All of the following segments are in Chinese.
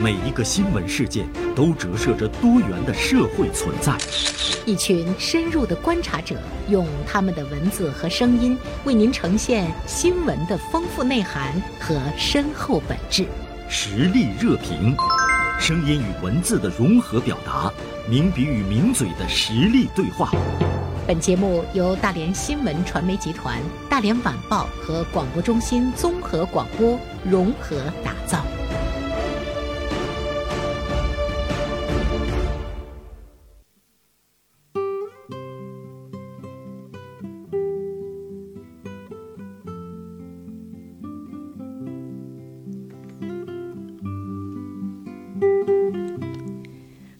每一个新闻事件都折射着多元的社会存在。一群深入的观察者，用他们的文字和声音，为您呈现新闻的丰富内涵和深厚本质。实力热评，声音与文字的融合表达，名笔与名嘴的实力对话。本节目由大连新闻传媒集团、大连晚报和广播中心综合广播融合打造。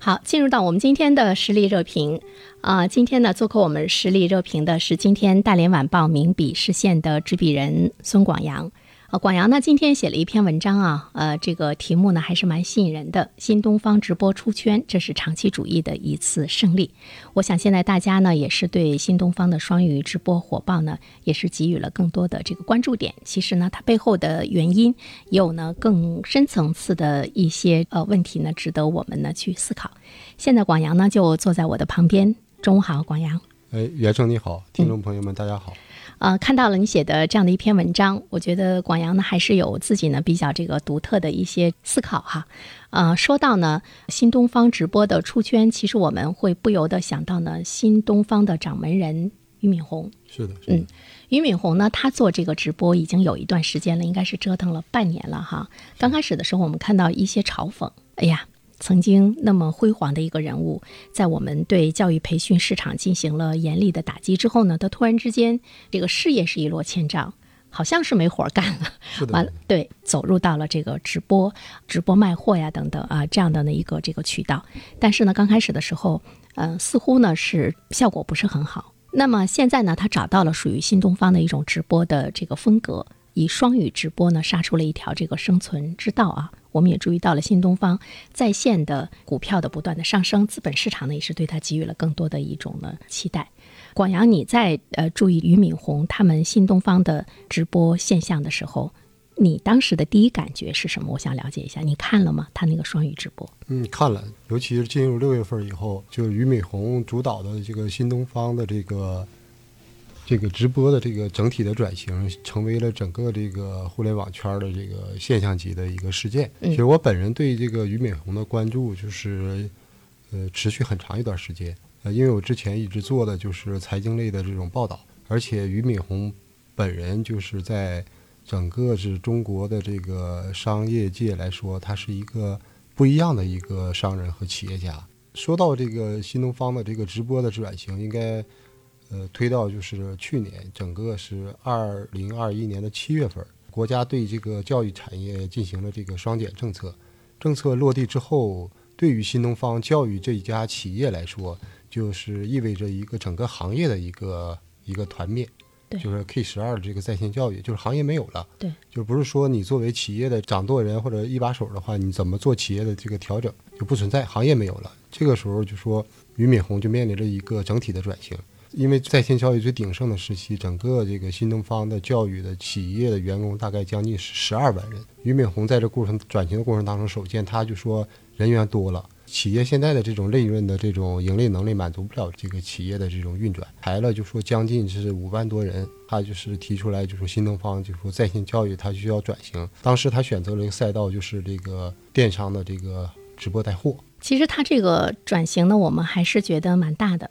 好，进入到我们今天的实力热评啊、今天呢，做客我们实力热评的是今天大连晚报名笔视线的执笔人孙广阳。呃，广阳呢今天写了一篇文章啊，呃，这个题目呢还是蛮吸引人的。新东方直播出圈，这是长期主义的一次胜利。我想现在大家呢也是对新东方的双语直播火爆呢，也是给予了更多的这个关注点。其实呢，它背后的原因也有呢更深层次的一些呃问题呢，值得我们呢去思考。现在广阳呢就坐在我的旁边，中午好，广阳。哎，袁生你好，听众朋友们、大家好。呃，看到了你写的这样的一篇文章，我觉得广阳呢还是有自己呢比较这个独特的一些思考哈。呃，说到呢新东方直播的出圈，其实我们会不由得想到呢新东方的掌门人俞敏洪。是的，是的，嗯俞敏洪呢，他做这个直播已经有一段时间了，应该是折腾了半年了哈。刚开始的时候，我们看到一些嘲讽，哎呀，曾经那么辉煌的一个人物，在我们对教育培训市场进行了严厉的打击之后呢，他突然之间这个事业是一落千丈。好像是没活儿干了，完了，对，走入到了这个直播、直播卖货呀等等啊这样的呢一个这个渠道。但是呢，刚开始的时候，呃，似乎呢是效果不是很好。那么现在呢，他找到了属于新东方的一种直播的这个风格，以双语直播呢杀出了一条这个生存之道啊。我们也注意到了新东方在线的股票的不断的上升，资本市场呢也是对它给予了更多的一种呢期待。广阳，你在呃注意俞敏洪他们新东方的直播现象的时候，你当时的第一感觉是什么？我想了解一下，你看了吗？他那个双语直播？嗯，看了，尤其是进入六月份以后，就俞敏洪主导的这个新东方的这个这个直播的这个整体的转型，成为了整个这个互联网圈的这个现象级的一个事件。嗯其实我本人对这个俞敏洪的关注就是，呃，持续很长一段时间。呃，因为我之前一直做的就是财经类的这种报道，而且俞敏洪本人就是在整个是中国的这个商业界来说，他是一个不一样的一个商人和企业家。说到这个新东方的这个直播的转型，应该呃推到就是去年，整个是二零二一年的七月份，国家对这个教育产业进行了这个双减政策。政策落地之后，对于新东方教育这一家企业来说，就是意味着一个整个行业的一个一个团灭。对就是 K 十二的这个在线教育，就是行业没有了。对，就不是说你作为企业的掌舵人或者一把手的话，你怎么做企业的这个调整就不存在，行业没有了。这个时候就说俞敏洪就面临着一个整体的转型，因为在线教育最鼎盛的时期，整个这个新东方的教育的企业的员工大概将近是十二万人。俞敏洪在这过程转型的过程当中，首先他就说人员多了。企业现在的这种利润的这种盈利能力满足不了这个企业的这种运转，裁了就说将近是五万多人，他就是提出来就说新东方就说在线教育它需要转型，当时他选择了一个赛道就是这个电商的这个直播带货，其实他这个转型呢，我们还是觉得蛮大的，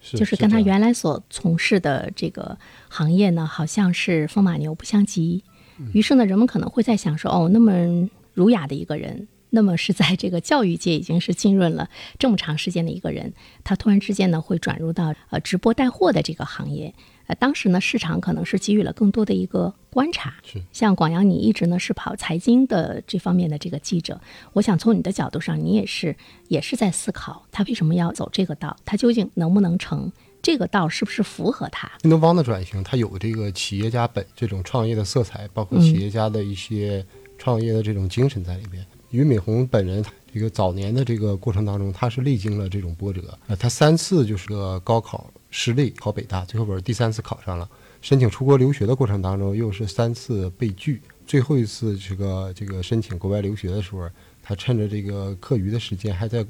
是就是跟他原来所从事的这个行业呢，好像是风马牛不相及。于是呢，人们可能会在想说，哦，那么儒雅的一个人，那么是在这个教育界已经是浸润了这么长时间的一个人，他突然之间呢会转入到呃直播带货的这个行业。呃，当时呢，市场可能是给予了更多的一个观察。是像广阳，你一直呢是跑财经的这方面的这个记者，我想从你的角度上，你也是也是在思考他为什么要走这个道，他究竟能不能成，这个道是不是符合他？新东方的转型，它有这个企业家本这种创业的色彩，包括企业家的一些创业的这种精神在里边。俞敏洪本人这个早年的这个过程当中，他是历经了这种波折，呃，他三次就是个高考失利考北大，最后边第三次考上了。申请出国留学的过程当中，又是三次被拒。最后一次这个这个申请国外留学的时候，他趁着这个课余的时间，还在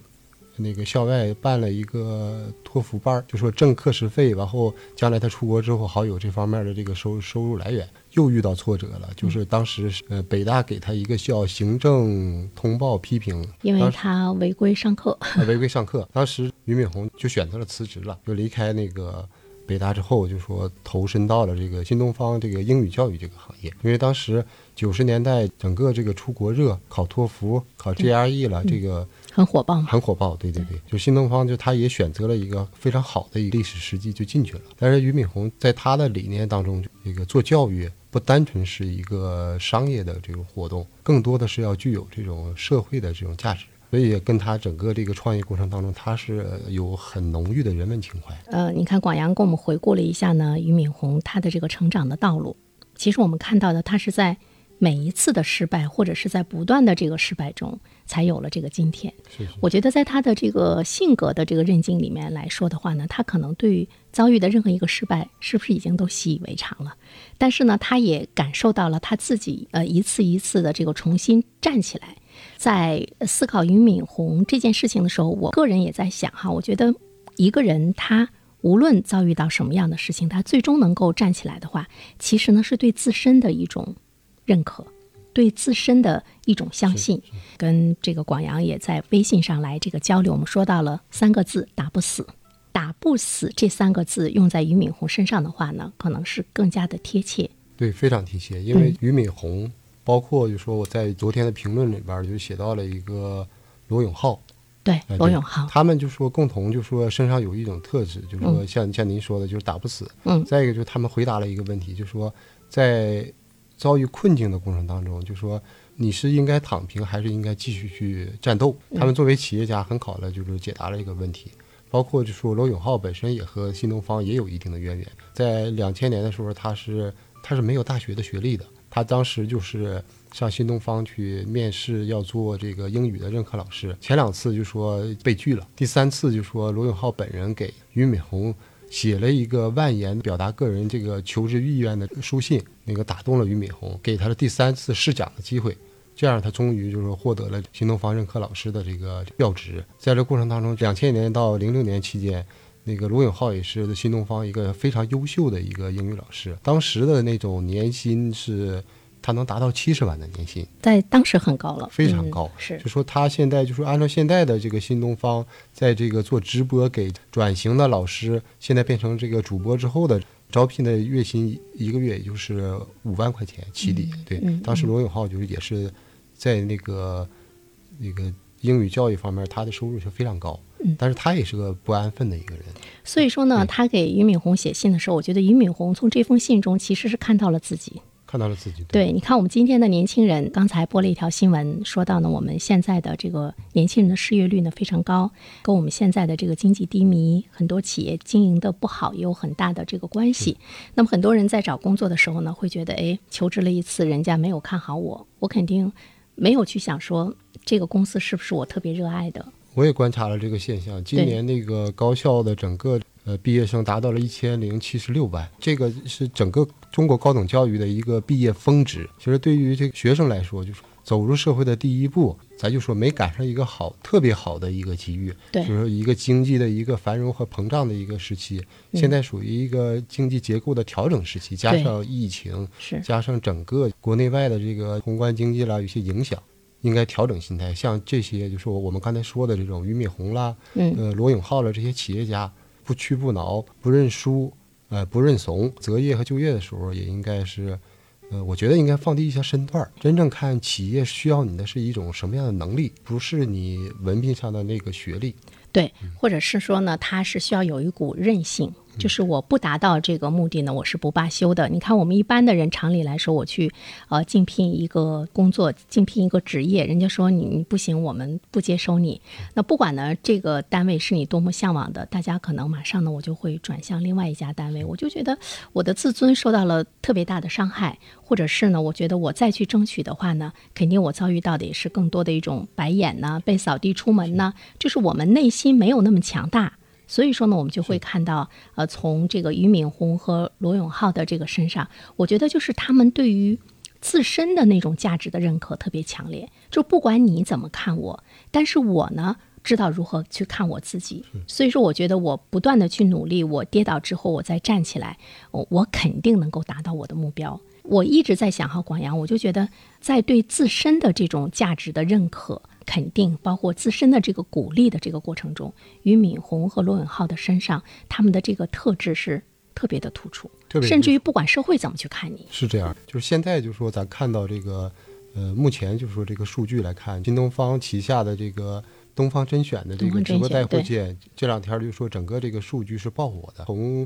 那个校外办了一个托福班儿，就说挣课时费，然后将来他出国之后好有这方面的这个收收入来源。又遇到挫折了，就是当时呃北大给他一个叫行政通报批评，因为他违规上课。违规上课，当时俞敏洪就选择了辞职了，就离开那个北大之后，就说投身到了这个新东方这个英语教育这个行业，因为当时九十年代整个这个出国热，考托福、考 GRE 了，这个。很火爆，很火爆，对对对，就新东方，就他也选择了一个非常好的一个历史时机就进去了。但是俞敏洪在他的理念当中，这个做教育不单纯是一个商业的这种活动，更多的是要具有这种社会的这种价值。所以跟他整个这个创业过程当中，他是有很浓郁的人文情怀。呃，你看广阳跟我们回顾了一下呢，俞敏洪他的这个成长的道路，其实我们看到的他是在。每一次的失败，或者是在不断的这个失败中，才有了这个今天。我觉得在他的这个性格的这个韧劲里面来说的话呢，他可能对于遭遇的任何一个失败，是不是已经都习以为常了？但是呢，他也感受到了他自己呃一次一次的这个重新站起来。在思考俞敏洪这件事情的时候，我个人也在想哈，我觉得一个人他无论遭遇到什么样的事情，他最终能够站起来的话，其实呢是对自身的一种。认可，对自身的一种相信，跟这个广阳也在微信上来这个交流。我们说到了三个字“打不死”，“打不死”这三个字用在俞敏洪身上的话呢，可能是更加的贴切。对，非常贴切。因为俞敏洪，包括就说我在昨天的评论里边就写到了一个罗永浩，对，罗永浩，他们就说共同就说身上有一种特质，就是说像像您说的，就是打不死。嗯。再一个就是他们回答了一个问题，就是说在。遭遇困境的过程当中，就说你是应该躺平，还是应该继续去战斗？他们作为企业家，很好的就是解答了一个问题。包括就说罗永浩本身也和新东方也有一定的渊源。在两千年的时候，他是他是没有大学的学历的，他当时就是上新东方去面试，要做这个英语的任课老师。前两次就说被拒了，第三次就说罗永浩本人给俞敏洪。写了一个万言表达个人这个求职意愿的书信，那个打动了俞敏洪，给他了第三次试讲的机会，这样他终于就是获得了新东方任课老师的这个调职。在这过程当中，两千年到零六年期间，那个罗永浩也是新东方一个非常优秀的一个英语老师，当时的那种年薪是。他能达到七十万的年薪，在当时很高了，非常高。是，就说他现在就是按照现在的这个新东方，在这个做直播给转型的老师，现在变成这个主播之后的招聘的月薪一个月也就是五万块钱起底。对，当时罗永浩就是也是在那个那个英语教育方面，他的收入是非常高。嗯，但是他也是个不安分的一个人。所以说呢，他给俞敏洪写信的时候，我觉得俞敏洪从这封信中其实是看到了自己。看到了自己。对，你看我们今天的年轻人，刚才播了一条新闻，说到呢，我们现在的这个年轻人的失业率呢非常高，跟我们现在的这个经济低迷，很多企业经营的不好也有很大的这个关系。那么很多人在找工作的时候呢，会觉得，哎，求职了一次，人家没有看好我，我肯定没有去想说这个公司是不是我特别热爱的。我也观察了这个现象，今年那个高校的整个。呃，毕业生达到了一千零七十六万，这个是整个中国高等教育的一个毕业峰值。其实对于这个学生来说，就是走入社会的第一步，咱就说没赶上一个好、特别好的一个机遇，就是一个经济的一个繁荣和膨胀的一个时期。现在属于一个经济结构的调整时期，加上疫情，加上整个国内外的这个宏观经济啦，有些影响，应该调整心态。像这些，就是我们刚才说的这种俞敏洪啦，呃，罗永浩了这些企业家。不屈不挠，不认输，呃，不认怂，择业和就业的时候也应该是，呃，我觉得应该放低一下身段，真正看企业需要你的是一种什么样的能力，不是你文凭上的那个学历。对，或者是说呢，他是需要有一股韧性。就是我不达到这个目的呢，我是不罢休的。你看，我们一般的人常理来说，我去呃竞聘一个工作，竞聘一个职业，人家说你你不行，我们不接收你。那不管呢这个单位是你多么向往的，大家可能马上呢我就会转向另外一家单位。我就觉得我的自尊受到了特别大的伤害，或者是呢，我觉得我再去争取的话呢，肯定我遭遇到的也是更多的一种白眼呢，被扫地出门呢，就是我们内心没有那么强大。所以说呢，我们就会看到，呃，从这个俞敏洪和罗永浩的这个身上，我觉得就是他们对于自身的那种价值的认可特别强烈。就不管你怎么看我，但是我呢，知道如何去看我自己。所以说，我觉得我不断的去努力，我跌倒之后我再站起来，我我肯定能够达到我的目标。我一直在想哈，广阳，我就觉得在对自身的这种价值的认可。肯定，包括自身的这个鼓励的这个过程中，俞敏洪和罗永浩的身上，他们的这个特质是特别的突出，甚至于不管社会怎么去看你，是这样。就是现在，就是说咱看到这个，呃，目前就是说这个数据来看，新东方旗下的这个东方甄选的这个直播带货界，这两天就说整个这个数据是爆火的。从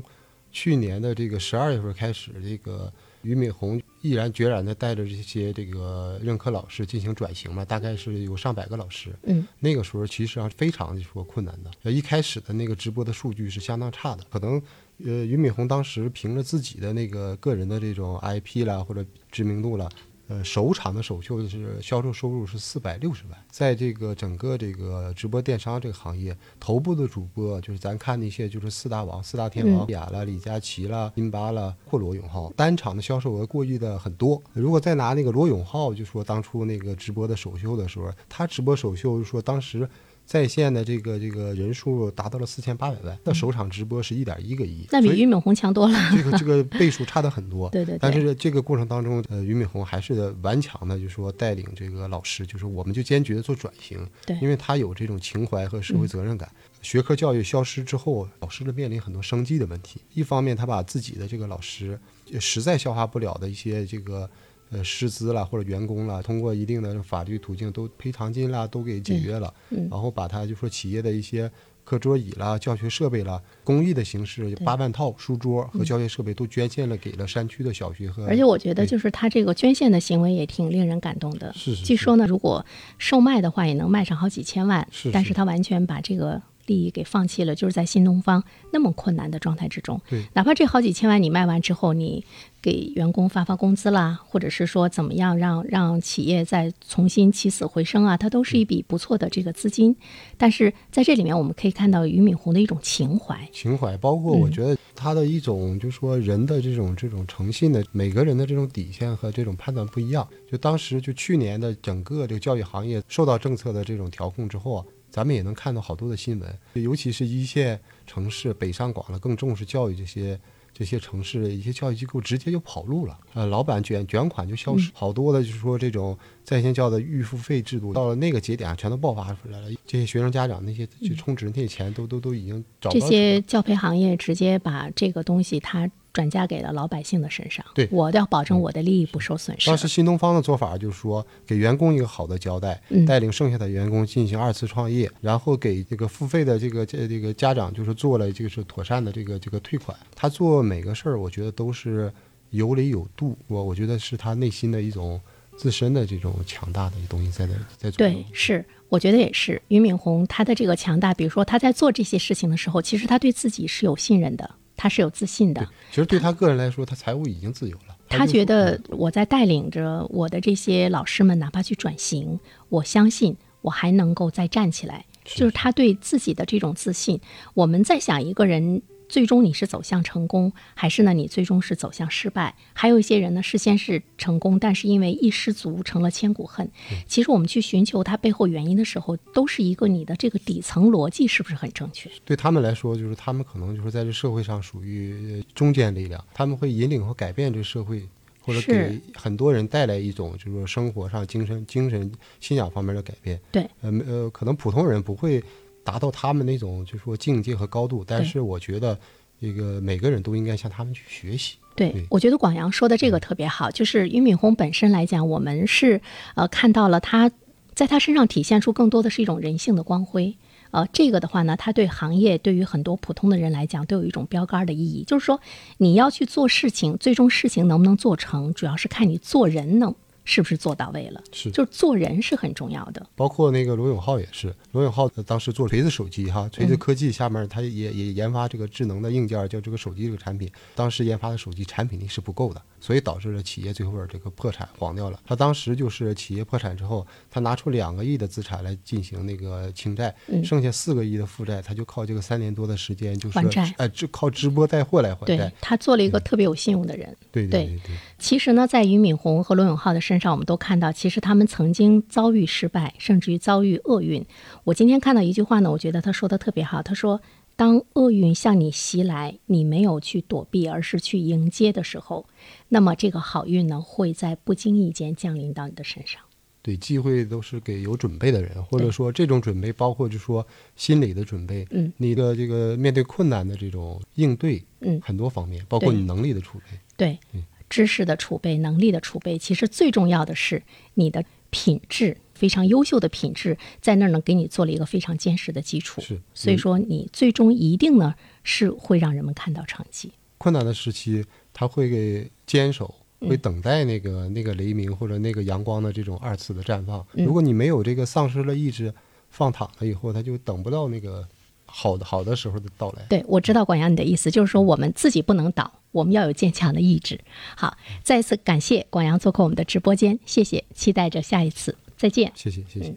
去年的这个十二月份开始，这个。俞敏洪毅然决然地带着这些这个任课老师进行转型嘛，大概是有上百个老师。嗯，那个时候其实上非常说困难的。呃，一开始的那个直播的数据是相当差的，可能呃俞敏洪当时凭着自己的那个个人的这种 IP 啦或者知名度了。呃，首场的首秀是销售收入是四百六十万，在这个整个这个直播电商这个行业，头部的主播就是咱看那些就是四大王、四大天王，雅了、李佳琦了、辛巴了或罗永浩，单场的销售额过亿的很多。如果再拿那个罗永浩，就说当初那个直播的首秀的时候，他直播首秀就说当时。在线的这个这个人数达到了四千八百万，那首场直播是一点一个亿，那比俞敏洪强多了。这个这个倍数差的很多。对对。但是这个过程当中，呃，俞敏洪还是顽强的，就是说带领这个老师，就是我们就坚决的做转型。对。因为他有这种情怀和社会责任感。学科教育消失之后，老师的面临很多生计的问题。一方面，他把自己的这个老师实在消化不了的一些这个。呃，师资了或者员工了，通过一定的法律途径都赔偿金啦，都给解约了。嗯。然后把他就说企业的一些课桌椅啦、教学设备啦，公益的形式八万套书桌和教学设备都捐献了给了山区的小学和。而且我觉得，就是他这个捐献的行为也挺令人感动的。是是。据说呢，如果售卖的话，也能卖上好几千万。是。但是他完全把这个。利益给放弃了，就是在新东方那么困难的状态之中，哪怕这好几千万你卖完之后，你给员工发发工资啦，或者是说怎么样让让企业再重新起死回生啊，它都是一笔不错的这个资金。但是在这里面，我们可以看到俞敏洪的一种情怀，情怀，包括我觉得他的一种，就是说人的这种这种诚信的，每个人的这种底线和这种判断不一样。就当时就去年的整个这个教育行业受到政策的这种调控之后啊。咱们也能看到好多的新闻，尤其是一线城市北上广了，更重视教育这些这些城市一些教育机构直接就跑路了，呃，老板卷卷款就消失，好多的就是说这种在线教的预付费制度到了那个节点全都爆发出来了，这些学生家长那些去充值那些钱都都都已经找这些教培行业直接把这个东西它。转嫁给了老百姓的身上。对，我要保证我的利益不受损失。当时新东方的做法就是说，给员工一个好的交代，带领剩下的员工进行二次创业，然后给这个付费的这个这这个家长就是做了就是妥善的这个这个退款。他做每个事儿，我觉得都是有理有度。我我觉得是他内心的一种自身的这种强大的东西在那在做。对，是，我觉得也是。俞敏洪他的这个强大，比如说他在做这些事情的时候，其实他对自己是有信任的。他是有自信的。其实对他个人来说，他财务已经自由了。他觉得我在带领着我的这些老师们，哪怕去转型，我相信我还能够再站起来。就是他对自己的这种自信。我们在想一个人。最终你是走向成功，还是呢？你最终是走向失败？还有一些人呢，事先是成功，但是因为一失足成了千古恨。其实我们去寻求它背后原因的时候，都是一个你的这个底层逻辑是不是很正确？对他们来说，就是他们可能就是在这社会上属于中坚力量，他们会引领和改变这社会，或者给很多人带来一种就是说生活上、精神、精神信仰方面的改变。对，呃呃，可能普通人不会。达到他们那种就是说境界和高度，但是我觉得这个每个人都应该向他们去学习。对，我觉得广阳说的这个特别好，就是俞敏洪本身来讲，我们是呃看到了他在他身上体现出更多的是一种人性的光辉。呃，这个的话呢，他对行业对于很多普通的人来讲都有一种标杆的意义，就是说你要去做事情，最终事情能不能做成，主要是看你做人能。是不是做到位了？是，就是做人是很重要的。包括那个罗永浩也是，罗永浩当时做锤子手机哈，锤子科技下面他也也研发这个智能的硬件，叫这个手机这个产品。当时研发的手机产品力是不够的，所以导致了企业最后这个破产黄掉了。他当时就是企业破产之后，他拿出两个亿的资产来进行那个清债，嗯剩下四个亿的负债，他就靠这个三年多的时间，就是还债哎，就靠直播带货来还对债。他做了一个特别有信用的人。对对对对，其实呢，在俞敏洪和罗永浩的身上，我们都看到，其实他们曾经遭遇失败，甚至于遭遇厄运。我今天看到一句话呢，我觉得他说的特别好。他说：“当厄运向你袭来，你没有去躲避，而是去迎接的时候，那么这个好运呢，会在不经意间降临到你的身上。对，机会都是给有准备的人，或者说这种准备包括就说心理的准备，嗯，你的这个面对困难的这种应对，嗯很多方面，包括你能力的储备。对，知识的储备、能力的储备，其实最重要的是你的品质，非常优秀的品质，在那儿呢给你做了一个非常坚实的基础。是所以说你最终一定呢是会让人们看到成绩。困难的时期，他会给坚守，嗯会等待那个、那个雷鸣或者那个阳光的这种二次的绽放。嗯如果你没有这个丧失了意志，放躺了以后，他就等不到那个好的好的时候的到来。对，我知道广阳你的意思，就是说我们自己不能倒，我们要有坚强的意志。好，再次感谢广阳做客我们的直播间，谢谢，期待着下一次，再见。谢谢，谢谢。